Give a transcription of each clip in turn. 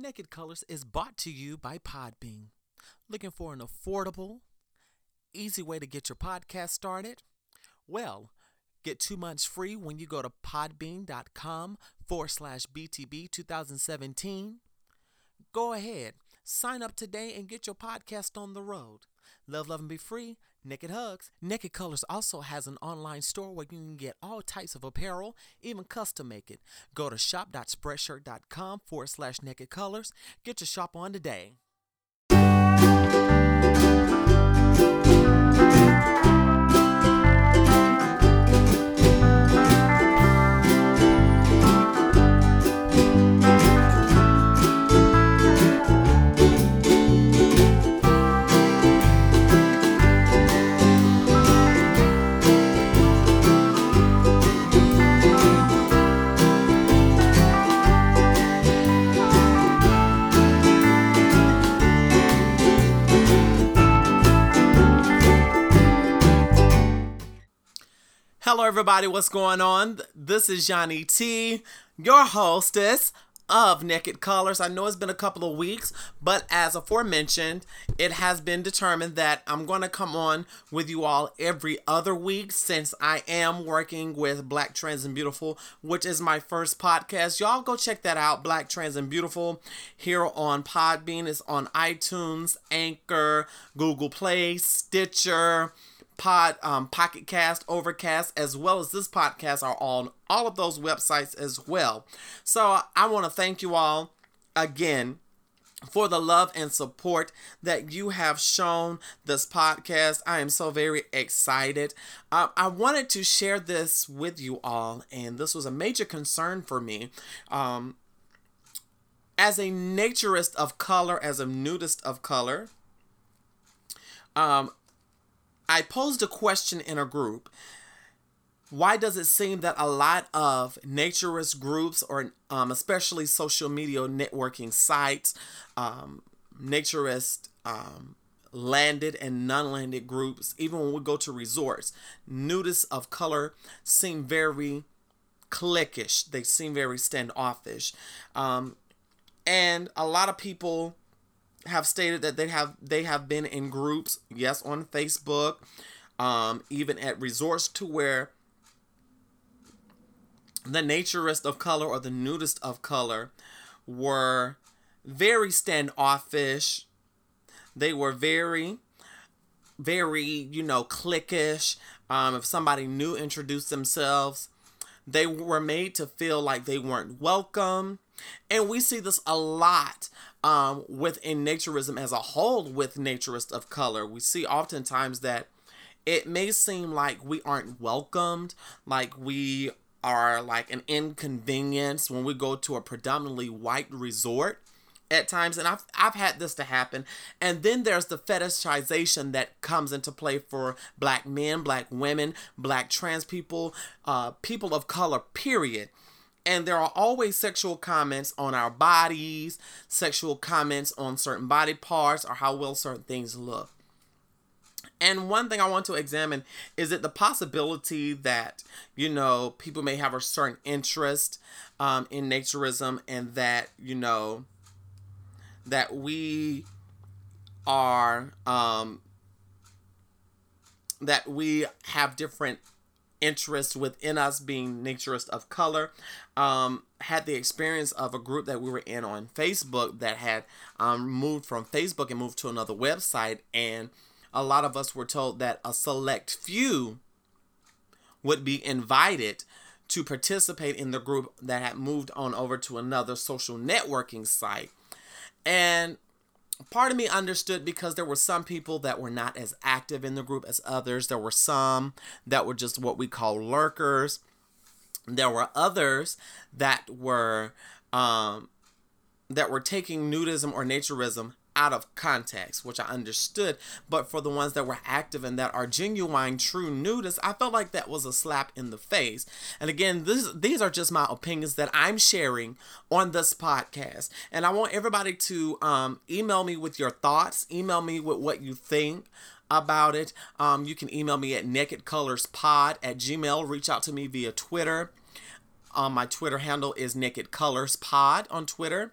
Naked Colors is brought to you by Podbean. Looking for an affordable, easy way to get your podcast started? Well, get two months free when you go to podbean.com forward slash BTB 2017. Go ahead, sign up today and get your podcast on the road. Love, love, and be free. Naked Hugs. Naked Colors also has an online store where you can get all types of apparel, even custom make it. Go to shop.spreadshirt.com forward slash naked colors. Get your shop on today. Everybody. What's going on? This is Johnny T, your hostess of Naked Colors. I know it's been a couple of weeks, but as aforementioned, it has been determined that I'm going to come on with you all every other week since I am working with Black Trans and Beautiful, which is my first podcast. Y'all go check that out, Black Trans and Beautiful, here on Podbean. It's on iTunes, Anchor, Google Play, Stitcher pod um, pocket cast overcast as well as this podcast are on all of those websites as well so i want to thank you all again for the love and support that you have shown this podcast. I am so very excited. Uh, I wanted to share this with you all, and this was a major concern for me. Um, as a naturist of color, as a nudist of color, um, I posed a question in a group. Why does it seem that a lot of naturist groups, or um, especially social media networking sites, um, naturist um, landed and non landed groups, even when we go to resorts, nudists of color seem very cliquish. They seem very standoffish. Um, and a lot of people have stated that they have they have been in groups, yes, on Facebook, um, even at resorts to where the naturist of color or the nudist of color were very standoffish. They were very, very, you know, cliquish. Um, if somebody new introduced themselves, they were made to feel like they weren't welcome. And we see this a lot um, within naturism as a whole with naturists of color. We see oftentimes that it may seem like we aren't welcomed, like we are like an inconvenience when we go to a predominantly white resort at times. And I've I've had this to happen. And then there's the fetishization that comes into play for black men, black women, black trans people, uh people of color period and there are always sexual comments on our bodies, sexual comments on certain body parts, or how well certain things look. And one thing I want to examine is it the possibility that, you know, people may have a certain interest um, in naturism and that, you know, that we are, um, that we have different interest within us being naturist of color. Um, had the experience of a group that we were in on Facebook that had um, moved from Facebook and moved to another website, and a lot of us were told that a select few would be invited to participate in the group that had moved on over to another social networking site. And part of me understood because there were some people that were not as active in the group as others. There were some that were just what we call lurkers. There were others that were um, that were taking nudism or naturism out of context, which I understood. But for the ones that were active and that are genuine, true nudists, I felt like that was a slap in the face. And again, this, these are just my opinions that I'm sharing on this podcast. And I want everybody to um, email me with your thoughts, email me with what you think about it. Um, you can email me at nakedcolorspod at gmail. Reach out to me via Twitter. Um, my Twitter handle is nakedcolorspod on Twitter.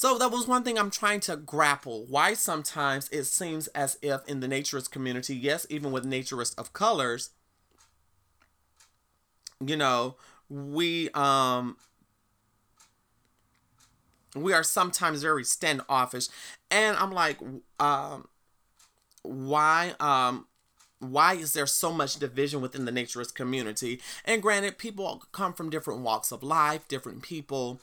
So that was one thing I'm trying to grapple. Why sometimes it seems as if in the naturist community, yes, even with naturists of colors, you know, we um we are sometimes very standoffish. And i'm like um why um why is there so much division within the naturist community? And granted people come from different walks of life different people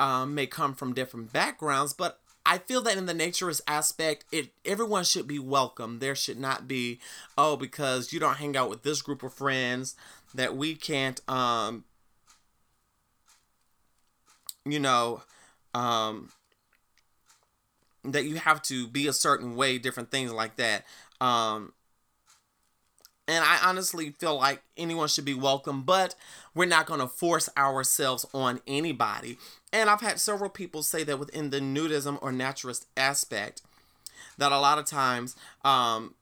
um, may come from different backgrounds but I feel that in the naturist aspect, it everyone should be welcome. There should not be, oh, because you don't hang out with this group of friends that we can't um you know, um, that you have to be a certain way, different things like that. Um, and I honestly feel like anyone should be welcome, but we're not going to force ourselves on anybody. And I've had several people say that within the nudism or naturist aspect, that a lot of times, um,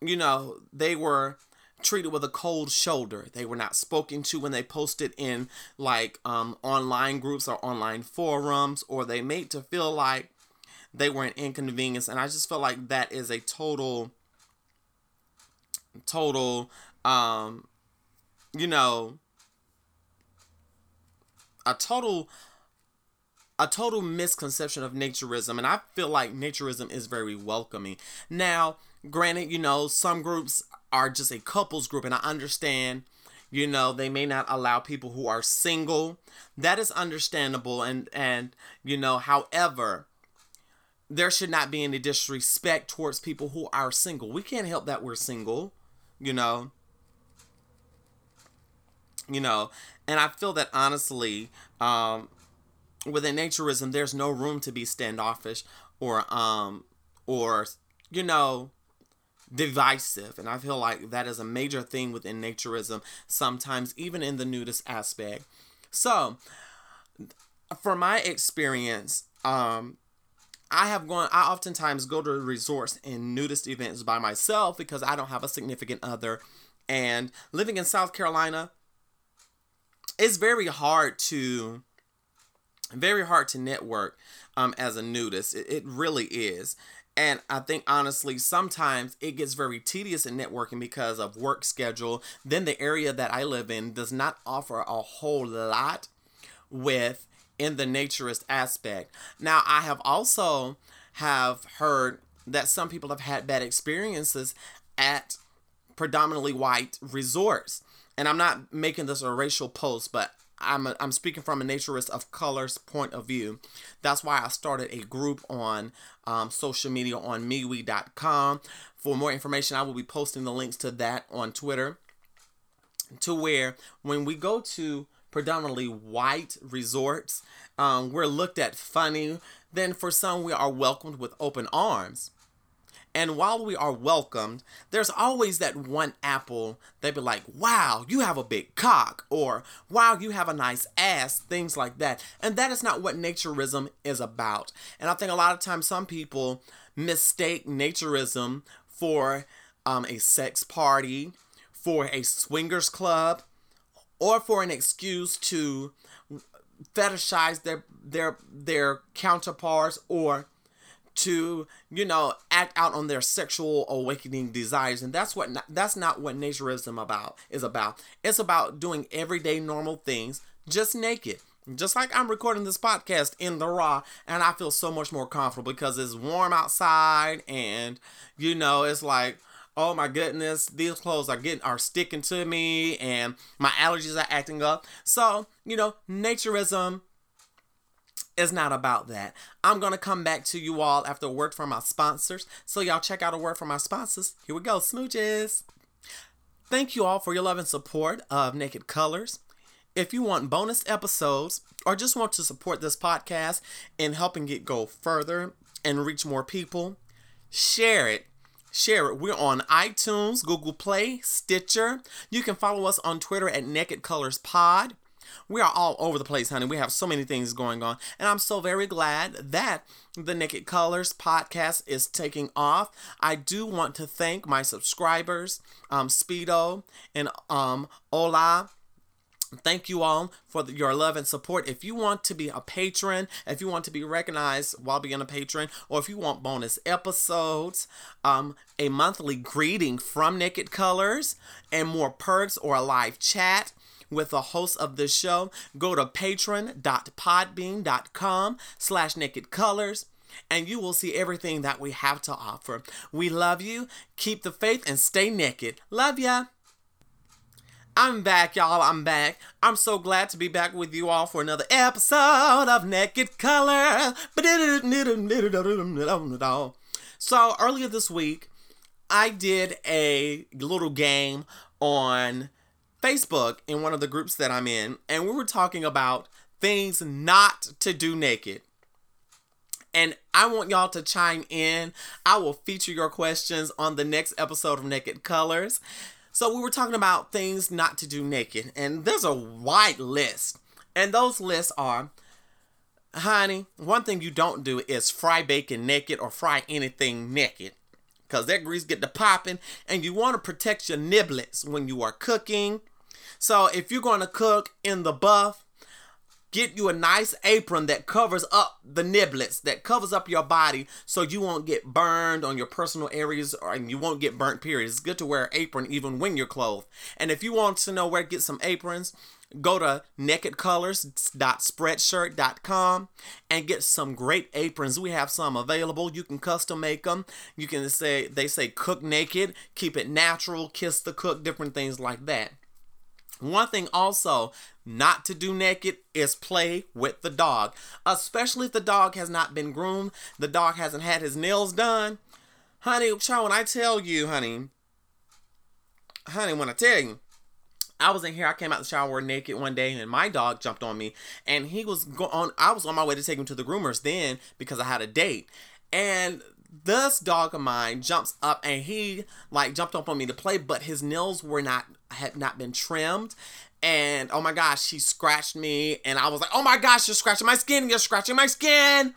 you know, they were treated with a cold shoulder. They were not spoken to when they posted in like um, online groups or online forums, or they made to feel like they were an inconvenience. And I just feel like that is a total, total, um, you know, a total a total misconception of naturism and i feel like naturism is very welcoming. Now granted you know some groups are just a couples group and I understand you know they may not allow people who are single. That is understandable and and you know however there should not be any disrespect towards people who are single. We can't help that we're single you know you know and i feel that honestly um within naturism there's no room to be standoffish or um or you know divisive. And I feel like that is a major thing within naturism, sometimes even in the nudist aspect. So, for my experience, um, I have gone, I oftentimes go to resorts and nudist events by myself because I don't have a significant other. And living in South Carolina, it's very hard to very hard to network um, as a nudist. It, it really is. And I think honestly, sometimes it gets very tedious in networking because of work schedule. Then the area that I live in does not offer a whole lot with in the naturist aspect. Now, I have also have heard that some people have had bad experiences at predominantly white resorts. And I'm not making this a racial post, but I'm, a, I'm speaking from a naturist of colors point of view. That's why I started a group on um, social media on MeWe.com. For more information, I will be posting the links to that on Twitter. To where when we go to predominantly white resorts, um, we're looked at funny. Then for some, we are welcomed with open arms. And while we are welcomed, there's always that one apple they'd be like, wow, you have a big cock, or wow, you have a nice ass, things like that. And that is not what naturism is about. And I think a lot of times some people mistake naturism for um, a sex party, for a swingers club, or for an excuse to fetishize their their their counterparts or to you know act out on their sexual awakening desires. And that's what that's not what naturism about is about. It's about doing everyday normal things just naked. Just like I'm recording this podcast in the raw, and I feel so much more comfortable because it's warm outside, and you know, it's like, oh my goodness, these clothes are getting are sticking to me, and my allergies are acting up. So, you know, naturism is not about that. I'm to come back to you all after a word from my sponsors. So, y'all check out a word from my sponsors. Here we go, smooches. Thank you all for your love and support of Naked Colors. If you want bonus episodes or just want to support this podcast in helping it go further and reach more people, share it. Share it. We're on iTunes, Google Play, Stitcher. You can follow us on Twitter at Naked Colors Pod. We are all over the place, honey. We have so many things going on. And I'm so very glad that the Naked Colors podcast is taking off. I do want to thank my subscribers, um, Speedo and um, Ola Thank you all for the, your love and support. If you want to be a patron, if you want to be recognized while being a patron, or if you want bonus episodes, um, a monthly greeting from Naked Colors, and more perks or a live chat with the host of the show, go to patron.podbean.com slash naked colors and you will see everything that we have to offer. We love you. Keep the faith and stay naked. Love ya. I'm back, y'all. I'm back. I'm so glad to be back with you all for another episode of Naked Color. So, earlier this week, I did a little game on Facebook in one of the groups that I'm in, and we were talking about things not to do naked. And I want y'all to chime in. I will feature your questions on the next episode of Naked Colors. So we were talking about things not to do naked, and there's a wide list. And those lists are honey, one thing you don't do is fry bacon naked or fry anything naked. Cause that grease get to popping and you want to protect your niblets when you are cooking. So if you're going to cook in the buff, get you a nice apron that covers up the niblets, that covers up your body so you won't get burned on your personal areas or and you won't get burnt period. It's good to wear an apron even when you're clothed. And if you want to know where to get some aprons, go to nakedcolors.spreadshirt.com and get some great aprons. We have some available. You can custom make them. You can say they say cook naked, keep it natural, kiss the cook, different things like that. One thing also not to do naked is play with the dog, especially if the dog has not been groomed, the dog hasn't had his nails done. Honey, child, when I tell you, honey, honey, when I tell you, I was in here. I came out the shower naked one day, and my dog jumped on me, and he was going. I was on my way to take him to the groomers then because I had a date, and this dog of mine jumps up and he like jumped up on me to play, but his nails were not had not been trimmed. And oh my gosh, she scratched me, and I was like, oh my gosh, you're scratching my skin, you're scratching my skin.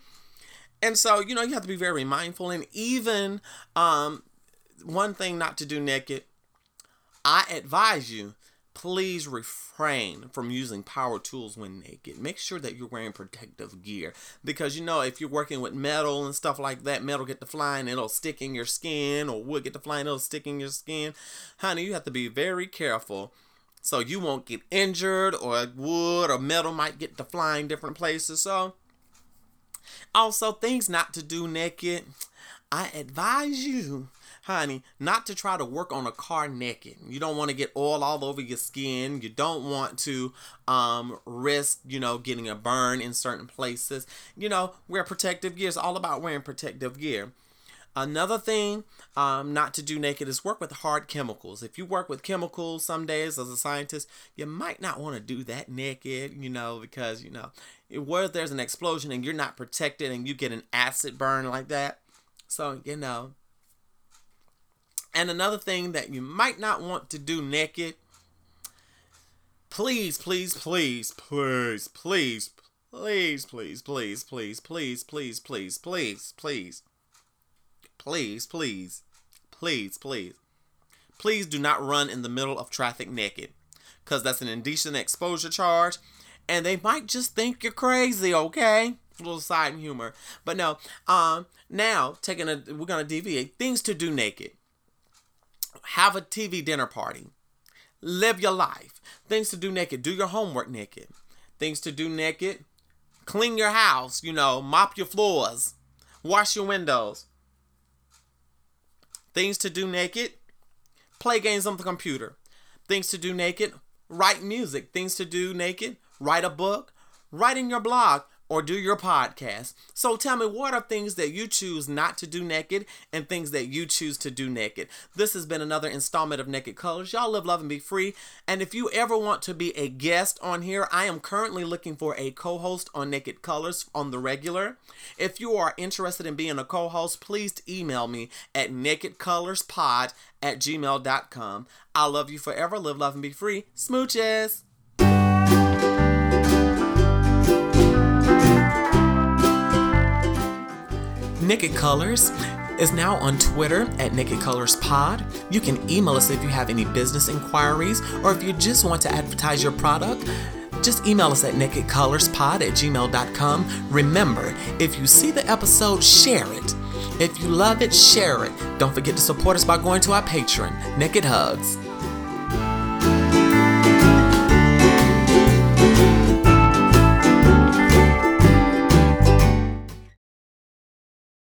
And so, you know, you have to be very mindful. And even um, one thing not to do naked, I advise you please refrain from using power tools when naked. Make sure that you're wearing protective gear because you know if you're working with metal and stuff like that, metal get to flying, and it'll stick in your skin, or wood get to flying, and it'll stick in your skin. Honey, you have to be very careful so you won't get injured, or wood or metal might get to flying different places. So, also things not to do naked. I advise you honey, not to try to work on a car naked. You don't want to get oil all over your skin. You don't want to um, risk, you know, getting a burn in certain places. You know, wear protective gear. It's all about wearing protective gear. Another thing um, not to do naked is work with hard chemicals. If you work with chemicals some days as a scientist, you might not want to do that naked, you know, because, you know, where there's an explosion and you're not protected and you get an acid burn like that. So, you know, and another thing that you might not want to do naked, please, please, please, please, please, please, please, please, please, please, please, please, please, please, please, please, please, please, please do not run in the middle of traffic naked, because that's an indecent exposure charge, and they might just think you're crazy. Okay, a little side humor, but no. Um, now taking a, we're gonna deviate things to do naked have a TV dinner party. Live your life. Things to do naked. Do your homework naked. Things to do naked. Clean your house, you know, mop your floors, wash your windows. Things to do naked. Play games on the computer. Things to do naked. Write music. Things to do naked. Write a book. Write in your blog or do your podcast. So tell me, what are things that you choose not to do naked and things that you choose to do naked? This has been another installment of Naked Colors. Y'all live, love, and be free. And if you ever want to be a guest on here, I am currently looking for a co host on Naked Colors on the regular. If you are interested in being a co host, please email me at nakedcolorspod at gmail.com. I love you forever. Live, love, and be free. Smooches. Naked Colors is now on Twitter at Naked Colors Pod. You can email us if you have any business inquiries or if you just want to advertise your product. Just email us at nakedcolorspod at gmail.com. Remember, if you see the episode, share it. If you love it, share it. Don't forget to support us by going to our Patreon. Naked Hugs.